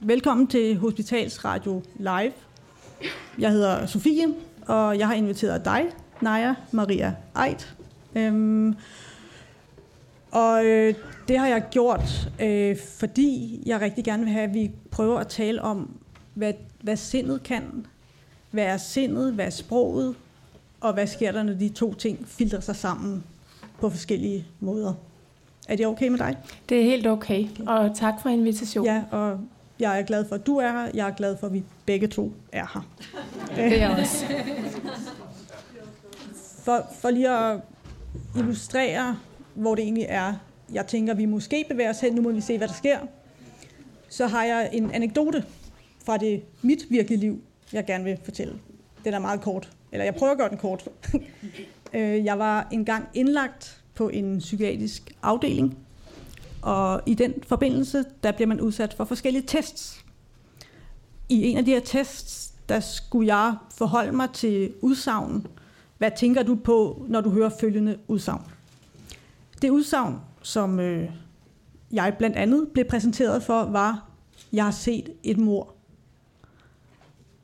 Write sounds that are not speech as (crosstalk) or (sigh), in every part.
velkommen til Hospitalsradio Live. Jeg hedder Sofie, og jeg har inviteret dig, Naja Maria Eit. Øhm, og øh, det har jeg gjort, øh, fordi jeg rigtig gerne vil have, at vi prøver at tale om, hvad, hvad sindet kan. Hvad er sindet, hvad er sproget, og hvad sker der, når de to ting filtrer sig sammen på forskellige måder. Er det okay med dig? Det er helt okay, og tak for invitationen. Ja, og jeg er glad for, at du er her. Jeg er glad for, at vi begge to er her. Det er jeg også. For, for lige at illustrere, hvor det egentlig er, jeg tænker, vi måske bevæger os hen. Nu må vi se, hvad der sker. Så har jeg en anekdote fra det mit virkelige liv, jeg gerne vil fortælle. Den er meget kort. Eller jeg prøver at gøre den kort. (laughs) Øh, jeg var engang indlagt på en psykiatrisk afdeling, og i den forbindelse, der bliver man udsat for forskellige tests. I en af de her tests, der skulle jeg forholde mig til udsagn. Hvad tænker du på, når du hører følgende udsagn? Det udsagn, som øh, jeg blandt andet blev præsenteret for, var, jeg har set et mor.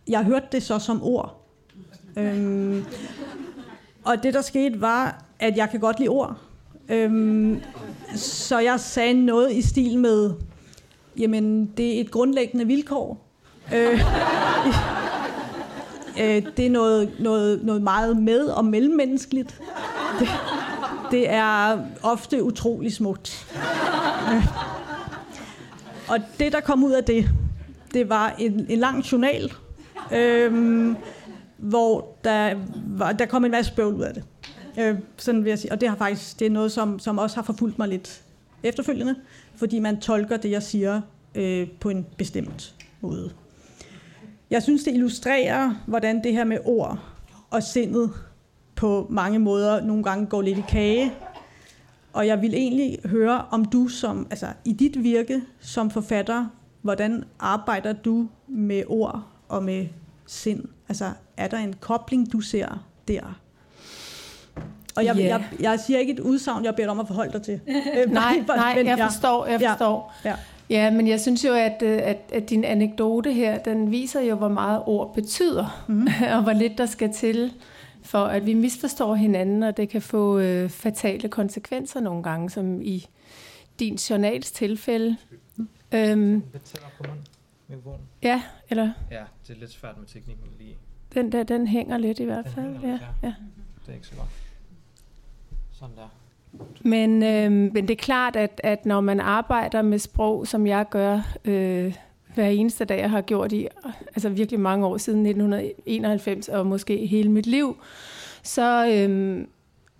Jeg hørte det så som ord. Øhm, og det, der skete, var, at jeg kan godt lide ord. Øhm, så jeg sagde noget i stil med, jamen, det er et grundlæggende vilkår. Øh, (laughs) øh, det er noget, noget, noget meget med- og mellemmenneskeligt. Det, det er ofte utrolig smukt. Øh. Og det, der kom ud af det, det var en, en lang journal, øh, hvor der, var, der kom en masse bøvl ud af det. Øh, sådan vil jeg sige. Og det har faktisk det er noget, som, som også har forfulgt mig lidt efterfølgende, fordi man tolker det, jeg siger, øh, på en bestemt måde. Jeg synes, det illustrerer, hvordan det her med ord og sindet på mange måder nogle gange går lidt i kage. Og jeg vil egentlig høre, om du som, altså i dit virke som forfatter, hvordan arbejder du med ord og med sind? Altså er der en kobling, du ser der? Og jeg, Ja. jeg, jeg siger ikke et udsagn, jeg beder om at forholde dig til. (laughs) Øh, Nej, nej, men jeg ja. forstår, jeg Ja. forstår. Ja. Ja, men jeg synes jo, at, øh, at, at din anekdote her, den viser jo, hvor meget ord betyder, mm. (laughs) og hvor lidt der skal til, for at vi misforstår hinanden, og det kan få øh, fatale konsekvenser nogle gange, som i din journals tilfælde. Øhm, Lidt tættere på munden. Mikrofonen. ja, eller Ja, det er lidt svært med teknikken lige. den der, den hænger lidt i hvert Den fald. hænger Ja, lidt, ja. ja. Det er ikke så godt. Sådan der. Men, øh, men det er klart, at, at når man arbejder med sprog, som jeg gør øh, hver eneste dag, jeg har gjort i altså virkelig mange år siden 1991, og måske hele mit liv, så øh,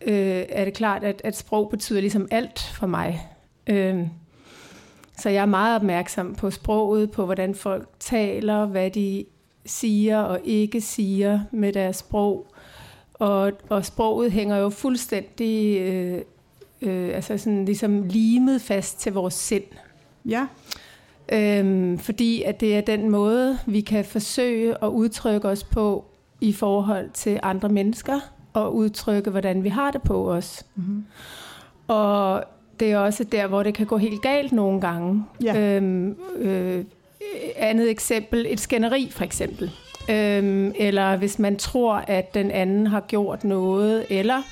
øh, er det klart, at, at sprog betyder ligesom alt for mig. Øh, så jeg er meget opmærksom på sproget, på hvordan folk taler, hvad de siger og ikke siger med deres sprog. Og, og sproget hænger jo fuldstændig øh, øh, altså sådan ligesom limet fast til vores sind. ja. Øhm, fordi at det er den måde, vi kan forsøge at udtrykke os på i forhold til andre mennesker, og udtrykke, hvordan vi har det på os. Mm-hmm. Og det er også der, hvor det kan gå helt galt nogle gange. Ja. Øhm, øh, andet eksempel, et skænderi for eksempel. Øhm, eller hvis man tror, at den anden har gjort noget, eller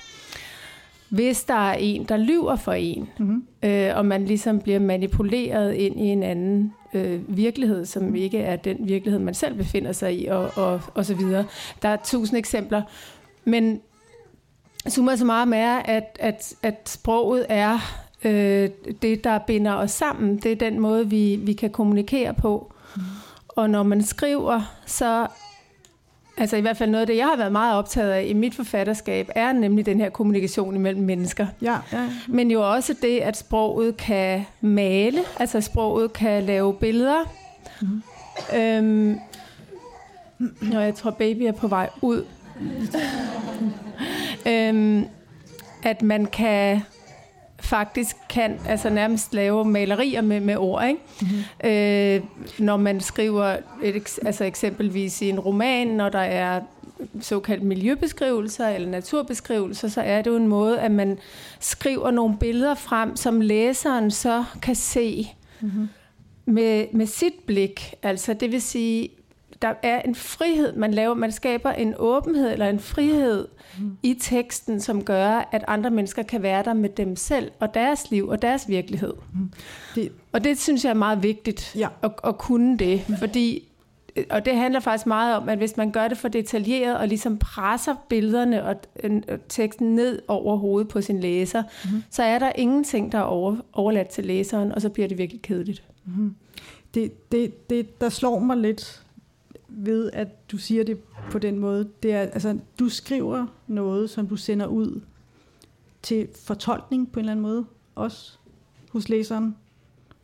hvis der er en, der lyver for en, Mm-hmm. øh, og man ligesom bliver manipuleret ind i en anden øh, virkelighed, som ikke er den virkelighed, man selv befinder sig i, og, og, og så videre. Der er tusind eksempler, men summa summarum er, at, at, at sproget er øh, det, der binder os sammen. Det er den måde, vi, vi kan kommunikere på. Og når man skriver, så Altså i hvert fald noget af det, jeg har været meget optaget af i mit forfatterskab, er nemlig den her kommunikation imellem mennesker. Ja, ja. Men jo også det, at sproget kan male, altså sproget kan lave billeder. Mm. Øhm, og jeg tror, baby er på vej ud. (laughs) øhm, at man kan faktisk kan altså nærmest lave malerier med, med ord, ikke? Mm-hmm. Øh, når man skriver et, altså eksempelvis i en roman, når der er såkaldt miljøbeskrivelser eller naturbeskrivelser, så er det jo en måde, at man skriver nogle billeder frem, som læseren så kan se. Mm-hmm. med, med sit blik. Altså det vil sige, der er en frihed, man laver, man skaber en åbenhed eller en frihed mm. i teksten, som gør, at andre mennesker kan være der med dem selv og deres liv og deres virkelighed. Mm. Det, og det synes jeg er meget vigtigt ja. at, at kunne det, fordi og det handler faktisk meget om, at hvis man gør det for detaljeret og ligesom presser billederne og, teksten ned over hovedet på sin læser, mm-hmm. så er der ingenting, der er over, overladt til læseren, og så bliver det virkelig kedeligt. Mm-hmm. Det, det, det, der slår mig lidt ved, at du siger det på den måde, det er, altså, du skriver noget, som du sender ud til fortolkning på en eller anden måde, også hos læseren.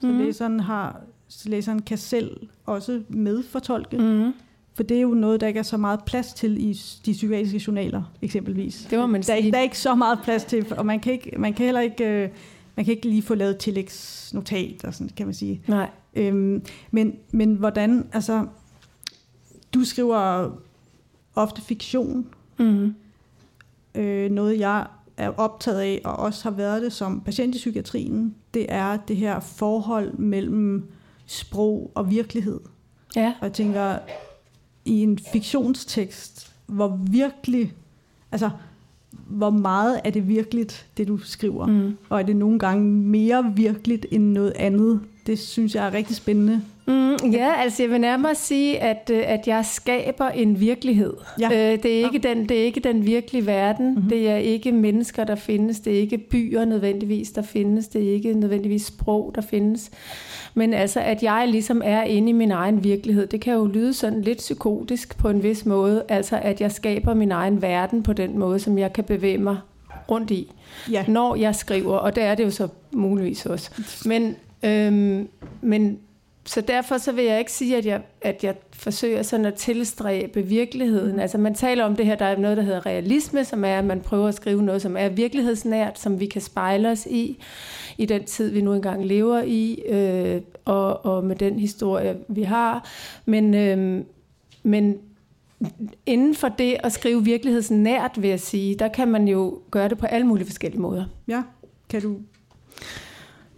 Så mm. læseren har så læseren kan selv også medfortolke. Mm. For det er jo noget, der ikke er så meget plads til i de psykiatriske journaler, eksempelvis. Det må man sige. Der, der er ikke så meget plads til, og man kan, ikke, man kan heller ikke, øh, man kan ikke lige få lavet tillægsnotat, og sådan, kan man sige. Nej. Øhm, men, men hvordan, altså, du skriver ofte fiktion. Mm. Øh, noget, jeg er optaget af, og også har været det som patient i psykiatrien, det er det her forhold mellem sprog og virkelighed. Ja. Og jeg tænker, i en fiktionstekst, hvor virkelig, altså, hvor meget er det virkeligt, det du skriver? Mm. Og er det nogle gange mere virkeligt end noget andet? Det synes jeg er rigtig spændende. Mm, ja, altså jeg vil nærmere sige, at, øh, at jeg skaber en virkelighed. Ja. Øh, det, er ikke ja. den, det er ikke den virkelige verden. Mm-hmm. Det er ikke mennesker, der findes. Det er ikke byer nødvendigvis, der findes. Det er ikke nødvendigvis sprog, der findes. Men altså, at jeg ligesom er inde i min egen virkelighed, det kan jo lyde sådan lidt psykotisk på en vis måde. Altså, at jeg skaber min egen verden på den måde, som jeg kan bevæge mig rundt i, ja. når jeg skriver. Og det er det jo så muligvis også. Men, øhm, men så derfor så vil jeg ikke sige, at jeg, at jeg forsøger sådan at tilstræbe virkeligheden. Mm. Altså man taler om det her, der er noget, der hedder realisme, som er, at man prøver at skrive noget, som er virkelighedsnært, som vi kan spejle os i, i den tid, vi nu engang lever i, øh, og, og med den historie, vi har. Men, øh, men inden for det at skrive virkelighedsnært, vil jeg sige, der kan man jo gøre det på alle mulige forskellige måder. Ja, kan du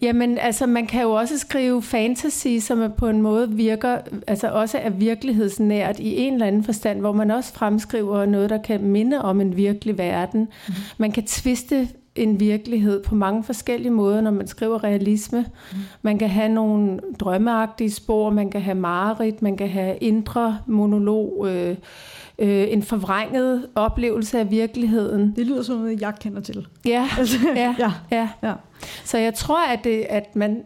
Jamen, altså, man kan jo også skrive fantasy, som på en måde virker, altså også er virkelighedsnært i en eller anden forstand, hvor man også fremskriver noget, der kan minde om en virkelig verden. Mm. Man kan tviste en virkelighed på mange forskellige måder, når man skriver realisme. Mm. Man kan have nogle drømmeagtige spor, man kan have mareridt, man kan have indre monolog, øh, øh, en forvrænget oplevelse af virkeligheden. Det lyder som noget, jeg kender til. Ja, (laughs) altså, ja, ja. ja. Så jeg tror, at, det, at man...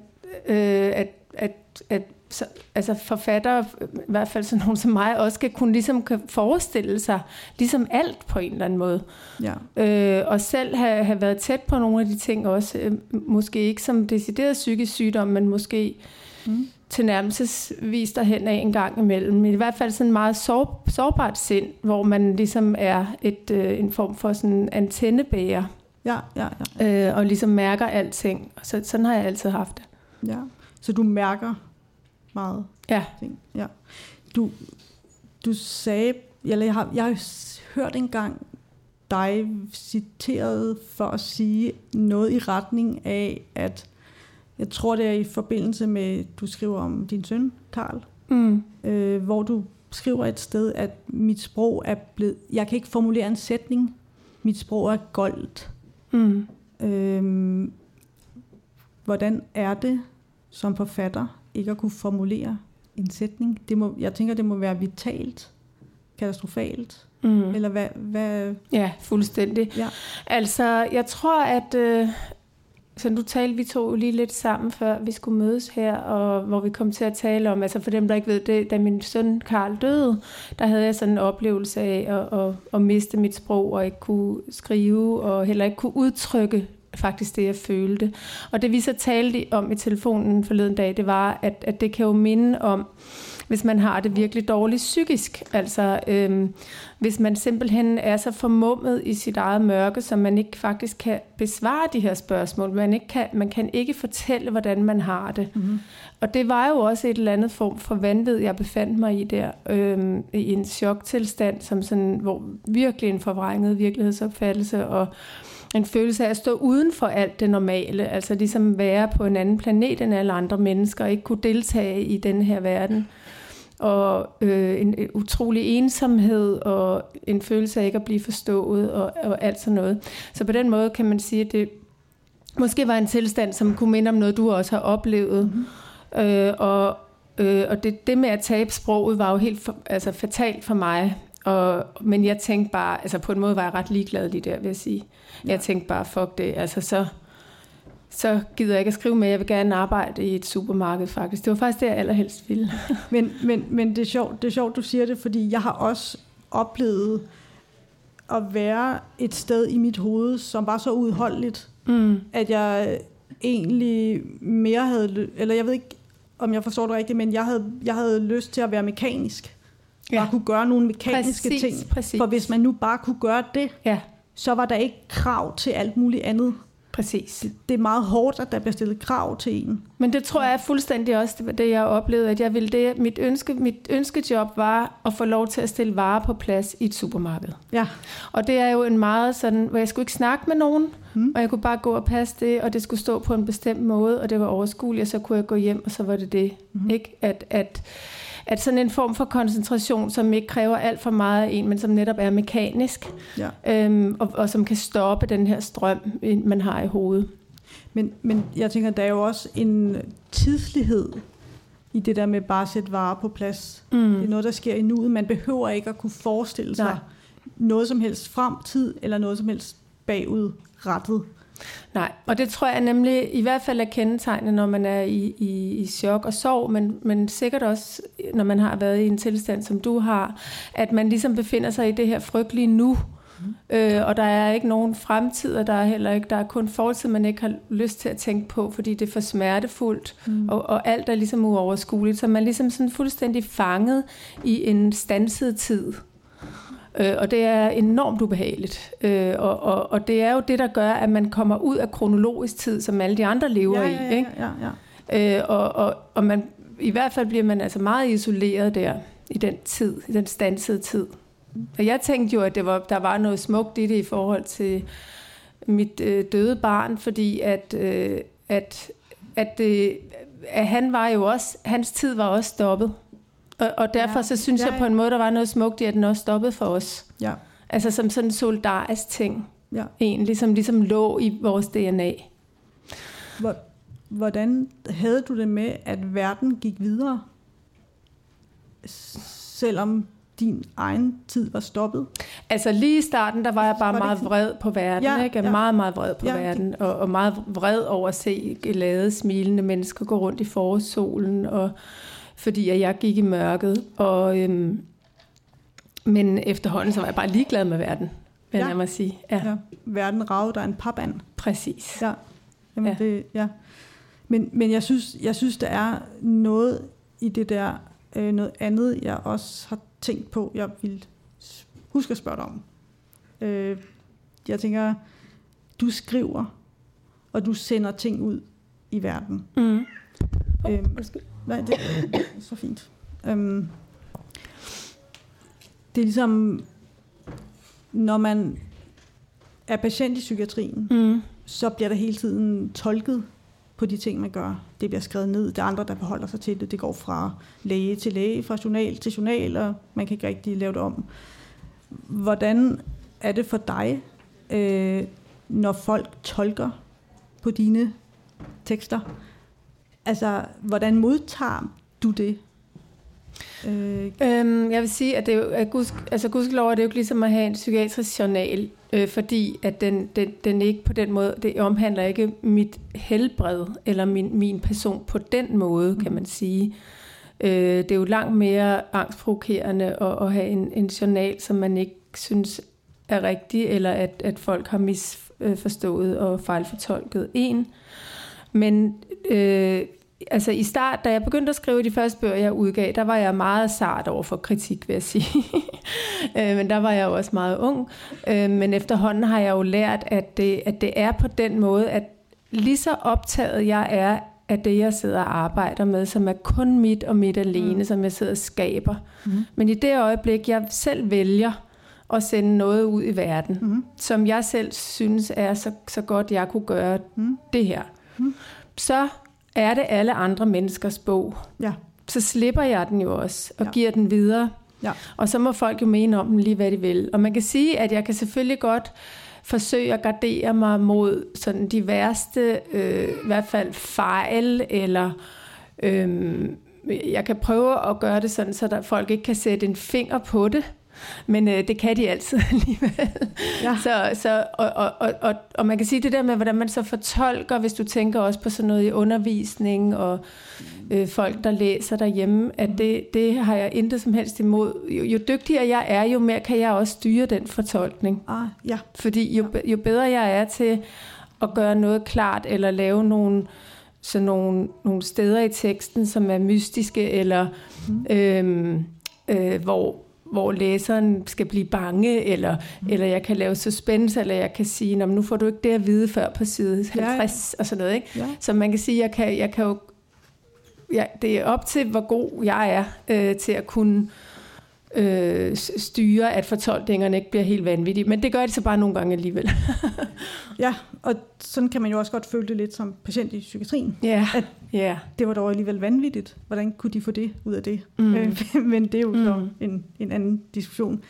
Øh, at, at, at så, altså forfattere, i hvert fald sådan nogen som mig, også skal kunne ligesom kan forestille sig ligesom alt på en eller anden måde. Ja. Øh, og selv have, have været tæt på nogle af de ting også. Øh, måske ikke som decideret psykisk sygdom, men måske mm tilnærmelsesvis derhen af en gang imellem. Men i hvert fald sådan en meget sår, sårbart sind, hvor man ligesom er et, øh, en form for sådan antennebæger. Ja, ja, ja. Øh, og ligesom mærker alting. Så, sådan har jeg altid haft det. Ja, så du mærker meget ja. ting. Ja. Du, du sagde, eller jeg har, jeg har hørt engang dig citeret for at sige noget i retning af, at jeg tror, det er i forbindelse med, du skriver om din søn, Karl, mm. øh, hvor du skriver et sted, at mit sprog er blevet... Jeg kan ikke formulere en sætning. Mit sprog er goldt. Mm. Øhm, hvordan er det som forfatter ikke at kunne formulere en sætning? Det må, jeg tænker, det må være vitalt, katastrofalt. Mm. Eller hvad, hvad? Ja, fuldstændig. Ja. Altså, jeg tror, at... Øh så nu talte vi to lige lidt sammen, før vi skulle mødes her, og hvor vi kom til at tale om, altså for dem, der ikke ved det, da min søn Karl døde, der havde jeg sådan en oplevelse af at, at, at miste mit sprog, og ikke kunne skrive, og heller ikke kunne udtrykke faktisk det, jeg følte. Og det vi så talte om i telefonen forleden dag, det var, at, at det kan jo minde om, hvis man har det virkelig dårligt psykisk. Altså øhm, hvis man simpelthen er så formummet i sit eget mørke, så man ikke faktisk kan besvare de her spørgsmål. Man, ikke kan, man kan ikke fortælle, hvordan man har det. Mm-hmm. Og det var jo også et eller andet form for vanvid, jeg befandt mig i der, øhm, i en choktilstand, som sådan, hvor virkelig en forvrænget virkelighedsopfattelse, og En følelse af at stå uden for alt det normale, altså ligesom være på en anden planet end alle andre mennesker, og ikke kunne deltage i den her verden. Og øh, en, utrolig ensomhed, og en følelse af ikke at blive forstået, og, og alt sådan noget. Så på den måde kan man sige, at det måske var en tilstand, som kunne minde om noget, du også har oplevet. Mm-hmm. Øh, og øh, og det, det med at tabe sproget var jo helt for, altså fatalt for mig. Og, men jeg tænkte bare, altså på en måde var jeg ret ligeglad lige der, vil jeg sige. Ja. Jeg tænkte bare, fuck det, altså så, så gider jeg ikke at skrive med, jeg vil gerne arbejde i et supermarked faktisk. Det var faktisk det, jeg allerhelst ville. (laughs) men, men, men det, er sjovt, det er sjovt, du siger det, fordi jeg har også oplevet at være et sted i mit hoved, som var så udholdeligt, mm. at jeg egentlig mere havde, eller jeg ved ikke, om jeg forstår det rigtigt, men jeg havde, jeg havde lyst til at være mekanisk. Ja. Bare kunne gøre nogle mekaniske præcis, ting. Præcis. For hvis man nu bare kunne gøre det, ja. så var der ikke krav til alt muligt andet. Præcis. Det, det er meget hårdt, at der bliver stillet krav til en. Men det tror jeg er fuldstændig også det, jeg oplevede, at jeg ville det. Mit, ønske, mit ønskejob var at få lov til at stille varer på plads i et supermarked. Ja. Og det er jo en meget sådan, hvor jeg skulle ikke snakke med nogen, hmm. og jeg kunne bare gå og passe det, og det skulle stå på en bestemt måde, og det var overskueligt, og så kunne jeg gå hjem, og så var det det. Hmm. Ikke? At, at, at sådan en form for koncentration, som ikke kræver alt for meget af en, men som netop er mekanisk, ja. øhm, og, og som kan stoppe den her strøm, man har i hovedet. Men, men jeg tænker, der er jo også en tidslighed i det der med bare at sætte varer på plads. Mm. Det er noget, der sker i nuet. Man behøver ikke at kunne forestille sig Nej. noget som helst fremtid, eller noget som helst bagudrettet. Nej, og det tror jeg nemlig i hvert fald er kendetegnet, når man er i, i, i chok og sorg, men, men sikkert også, når man har været i en tilstand, som du har, at man ligesom befinder sig i det her frygtelige nu, Mm. Øh, og der er ikke nogen fremtid, og der er heller ikke, der er kun fortid, man ikke har lyst til at tænke på, fordi det er for smertefuldt, mm. og, og alt er ligesom uoverskueligt. Så man er ligesom sådan fuldstændig fanget i en stanset tid. Øh, og det er enormt ubehageligt. Øh, og, og, og det er jo det, der gør, at man kommer ud af kronologisk tid, som alle de andre lever ja, ja, ja, i. Ikke? Ja, ja. Øh, og, og, og man, i hvert fald bliver man altså meget isoleret der, i den tid, i den stansede tid. Og jeg tænkte jo, at det var, der var noget smukt i det i forhold til mit øh, døde barn, fordi at, øh, at, at, det, at han var jo også, hans tid var også stoppet. Og, og derfor ja. så synes ja, ja. jeg på en måde, der var noget smukt i, at den også stoppede for os. Ja. Altså som sådan en solidarisk ting. Ja. Egentlig, som ligesom lå i vores DNA. Hvordan havde du det med, at verden gik videre? Selvom din egen tid var stoppet? Altså lige i starten, der var jeg bare var meget vred på verden. Ja, ikke? Ja. Meget, meget vred på ja, verden. Og, og meget vred over at se glade, smilende mennesker gå rundt i forårssolen. Og fordi at jeg gik i mørket. Og, øhm, men efterhånden så var jeg bare ligeglad med verden, vil ja. jeg må sige. Ja. ja. Verden ragede der en papand. Præcis. Ja. Jamen, ja. Det, ja. Men, men jeg, synes, jeg synes, der er noget i det der, øh, noget andet, jeg også har tænkt på, jeg vil huske at spørge dig om. Øh, jeg tænker, du skriver, og du sender ting ud i verden. Mm. Oh, øhm, nej, det er så fint. Øhm, det er ligesom, når man er patient i psykiatrien, mm. så bliver der hele tiden tolket på de ting, man gør. Det bliver skrevet ned. Der er andre, der forholder sig til det. Det går fra læge til læge, fra journal til journal, og man kan ikke rigtig lave det om. Hvordan er det for dig, øh, når folk tolker på dine tekster? Altså, hvordan modtager du det? Øh. Øhm, jeg vil sige, at det er jo, at gudsk, altså gudskelov er det jo ikke ligesom at have en psykiatrisk journal, øh, fordi at den, den, den ikke på den måde, det omhandler ikke mit helbred eller min, min person på den måde, kan man sige. Øh, det er jo langt mere angstprovokerende at, at have en, en journal, som man ikke synes er rigtig, eller at, at folk har misforstået og fejlfortolket en. Men øh, altså i start, da jeg begyndte at skrive de første bøger, jeg udgav, der var jeg meget sart over for kritik, vil jeg sige. (laughs) Øh, men der var jeg jo også meget ung. Øh, men efterhånden har jeg jo lært, at det, at det er på den måde, at lige så optaget jeg er af det, jeg sidder og arbejder med, som er kun mit og mit alene, mm. som jeg sidder og skaber. Mm. Men i det øjeblik, jeg selv vælger at sende noget ud i verden, Mhm. som jeg selv synes er så, så godt, jeg kunne gøre Mhm. det her, Så er det alle andre menneskers bog. Ja. Så slipper jeg den jo også og Ja. giver den videre. Ja. Og så må folk jo mene om den lige, hvad de vil. Og man kan sige, at jeg kan selvfølgelig godt forsøge at gardere mig mod sådan de værste, øh, i hvert fald fejl, eller øh, jeg kan prøve at gøre det sådan, så der folk ikke kan sætte en finger på det. Men øh, det kan de altid (laughs) alligevel. Ja. Så, så, og, og, og, og, og man kan sige det der med, hvordan man så fortolker, hvis du tænker også på sådan noget i undervisning og øh, folk, der læser derhjemme, at det, det har jeg intet som helst imod. Jo, jo dygtigere jeg er, jo mere kan jeg også styre den fortolkning. Ah, ja. Fordi jo, jo bedre jeg er til at gøre noget klart, eller lave nogle, sådan nogle, nogle steder i teksten, som er mystiske, eller Mm. øhm, øh, hvor, hvor læseren skal blive bange, eller, mm. eller jeg kan lave suspense, eller jeg kan sige, "Nå, men nu får du ikke det at vide før på side Ja, ja. 50, og sådan noget. Ikke? ja. Så man kan sige, jeg kan, jeg kan jo, ja, det er op til, hvor god jeg er øh, til at kunne øh, s- styre, at fortolkningerne ikke bliver helt vanvittige. Men det gør de så bare nogle gange alligevel. (laughs) Ja, og sådan kan man jo også godt føle det lidt som patient i psykiatrien. Ja, At- ja. Det var dog alligevel vanvittigt. Hvordan kunne de få det ud af det? Mm. Øh, (laughs) men det er jo så Mm. en, en anden diskussion.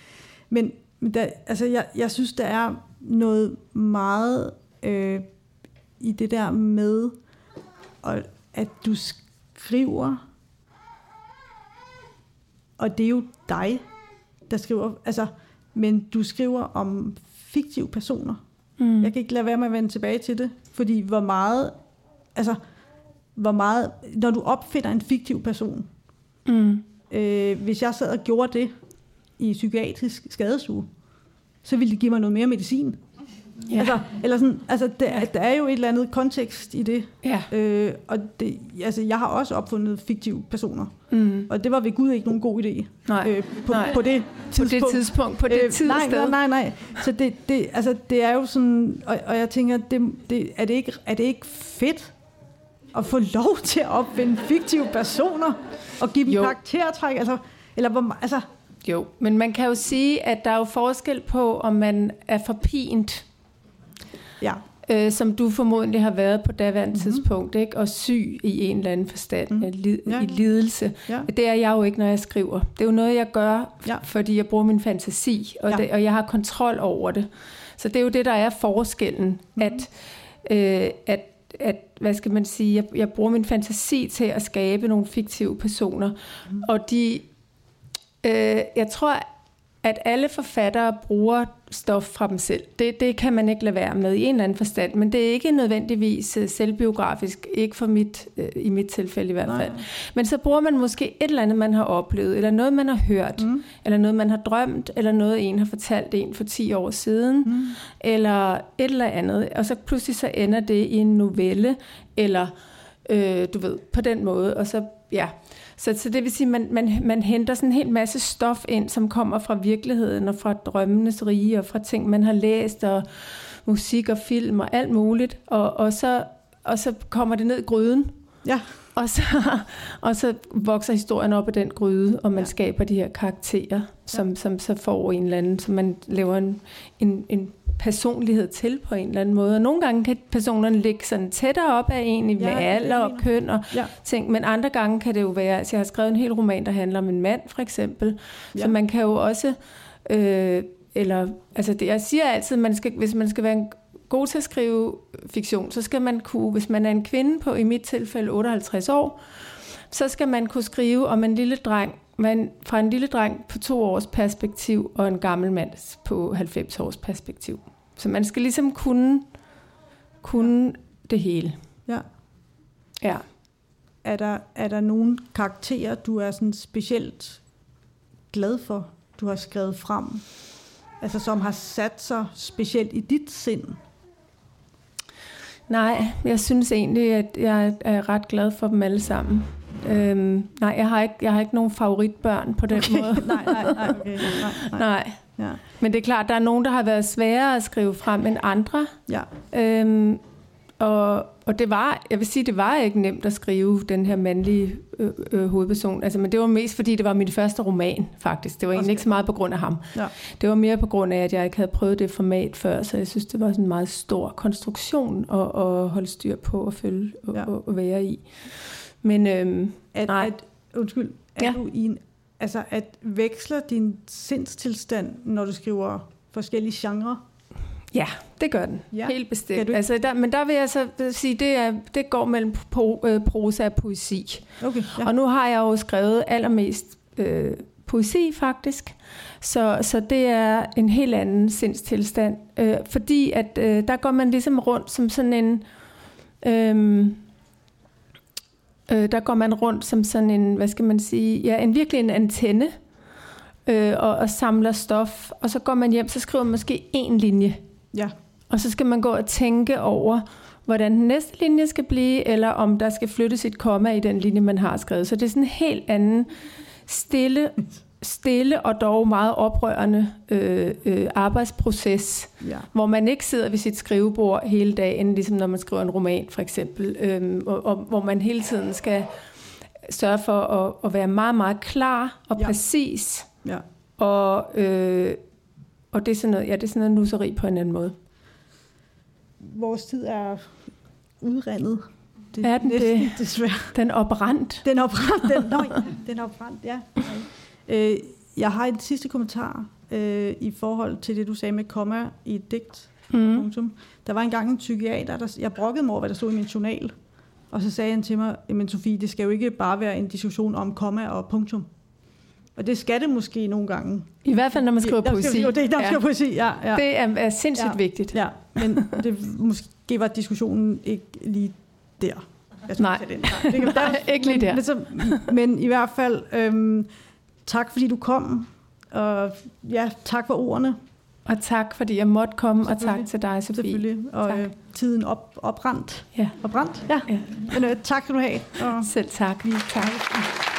Men der, altså jeg, jeg synes, der er noget meget øh, i det der med, at du skriver, og det er jo dig, der skriver, altså, men du skriver om fiktive personer. Mm. Jeg kan ikke lade være med at vende tilbage til det, fordi hvor meget, altså, hvor meget, når du opfinder en fiktiv person, Mm. øh, hvis jeg sad og gjorde det i psykiatrisk skadestue, så ville det give mig noget mere medicin. Ja. Altså, eller sådan, altså der, der er jo et eller andet kontekst i det. ja. Øh, og det, altså, jeg har også opfundet fiktive personer, Mm. og det var ved Gud ikke nogen god idé Nej, øh, på, nej. på det på det tidspunkt, på det Øh, tid nej, nej, nej, nej. Så det, det, altså, det er jo sådan, og, og jeg tænker, det, det, er, det ikke, er det ikke fedt at få lov (laughs) til at opfinde fiktive personer og give dem Jo. karaktertræk? Altså, eller hvor, altså, Jo, men man kan jo sige, at der er jo forskel på, om man er forpint, ja, øh, som du formodentlig har været på daværende Mhm. mm-hmm. tidspunkt, ikke? og syg i en eller anden forstand, mm. lid, Ja. i lidelse. ja, Det er jeg jo ikke, når jeg skriver. Det er jo noget, jeg gør, Ja. fordi jeg bruger min fantasi, og, Ja. det, og jeg har kontrol over det. Så det er jo det, der er forskellen, Mhm. mm. at, øh, at, at, hvad skal man sige, jeg, jeg bruger min fantasi til at skabe nogle fiktive personer, mm. og de, øh, jeg tror, at alle forfattere bruger stof fra dem selv. Det, det kan man ikke lade være med i en eller anden forstand, men det er ikke nødvendigvis øh, selvbiografisk, ikke for mit, øh, i mit tilfælde i hvert Nej. fald. Men så bruger man måske et eller andet, man har oplevet, eller noget, man har hørt, mm. eller noget, man har drømt, eller noget, en har fortalt en for 10 år siden, Mm. eller et eller andet. Og så pludselig så ender det i en novelle, eller øh, du ved, på den måde. Og så, ja. Så, så det vil sige, at man, man, man henter sådan en hel masse stof ind, som kommer fra virkeligheden, og fra drømmenes rige, og fra ting, man har læst, og musik og film og alt muligt. Og, og, så, og så kommer det ned i gryden, ja, og så, og så vokser historien op af den gryde, og man Ja. skaber de her karakterer, som, ja. som så får en eller anden, som man laver en, en, en personlighed til på en eller anden måde. Og nogle gange kan personerne ligge sådan tættere op af en i Ja, med er alder og køn og ja, ting, men andre gange kan det jo være, altså jeg har skrevet en hel roman, der handler om en mand for eksempel, Ja. så man kan jo også, øh, eller, altså det, jeg siger altid, man skal, hvis man skal være en god til at skrive fiktion, så skal man kunne, hvis man er en kvinde på, i mit tilfælde 58 år, så skal man kunne skrive om en lille dreng, men fra en lille dreng på to års perspektiv, og en gammel mand på 90 års perspektiv. Så man skal ligesom kunne, kunne det hele. ja. Ja. Er der, er der nogle karakterer, du er sådan specielt glad for, du har skrevet frem? Altså som har sat sig specielt i dit sind? Nej, jeg synes egentlig, at jeg er ret glad for dem alle sammen. Øhm, nej, jeg har, ikke, jeg har ikke nogen favoritbørn på den okay. måde. (laughs) nej, nej, nej, okay. nej, nej. Nej, Ja, men det er klart, der er nogen, der har været sværere at skrive frem end andre. ja. Øhm, og, og det var, jeg vil sige, det var ikke nemt at skrive den her mandlige øh, øh, hovedperson. Altså, men det var mest fordi, det var min første roman, faktisk. Det var egentlig Okay. ikke så meget på grund af ham. Ja. Det var mere på grund af, at jeg ikke havde prøvet det format før, så jeg synes, det var sådan en meget stor konstruktion at, at holde styr på og følge og, Ja. og, og være i. Men øhm, At, Nej. at, undskyld, er Ja. du i en, altså at veksler din sindstilstand, når du skriver forskellige genrer? ja, det gør den. Ja. Helt bestemt. Altså, der, men der vil jeg så sige, det, er, det går mellem pro, øh, prosa og poesi. Okay. Ja. Og nu har jeg jo skrevet allermest øh, poesi faktisk, så, så det er en helt anden sindstilstand, øh, fordi at øh, der går man ligesom rundt som sådan en, øh, øh, der går man rundt som sådan en, hvad skal man sige, ja, en virkelig en antenne, øh, og, og samler stof, og så går man hjem, så skriver man måske en linje, ja. og så skal man gå og tænke over, hvordan den næste linje skal blive, eller om der skal flyttes et komma i den linje, man har skrevet. Så det er sådan en helt anden stille, stille og dog meget oprørende øh, øh, arbejdsproces, ja. hvor man ikke sidder ved sit skrivebord hele dagen, ligesom når man skriver en roman for eksempel, øh, og, og hvor man hele tiden skal sørge for at, at være meget, meget klar og Ja. præcis, ja. og, øh, og det er sådan noget, ja, det er sådan noget nusseri på en anden måde. Vores tid er udrendet. Det Er den næsten, det? Desværre. Den er opbrændt. Den er opbrændt. Den, nøj, den er opbrændt, ja. Øh, jeg har en sidste kommentar øh, i forhold til det, du sagde med komma i et digt. Mm. Punktum. Der var engang en psykiater, der, jeg brokkede mig over, hvad der stod i min journal. Og så sagde han til mig, men Sofie, det skal jo ikke bare være en diskussion om komma og punktum. Og det skal det måske nogle gange. I hvert fald, når man skriver Der poesi. Jo, det er, der ja. skriver poesi, ja. ja. Det er, er sindssygt Ja. vigtigt. Ja, men det, måske var diskussionen ikke lige der. Jeg Nej. den. Nej, det kan, (laughs) Nej, ikke lige men, der. Men, så, men i hvert fald, øhm, tak fordi du kom. Og ja, tak for ordene, Og tak, fordi jeg måtte komme, og tak til dig, Sofie. selvfølgelig. Og Tak. øh, tiden op, opbrændt. Ja. Opbrændt, ja. Ja. Men øh, tak skal du have. Og Selv tak. Tak.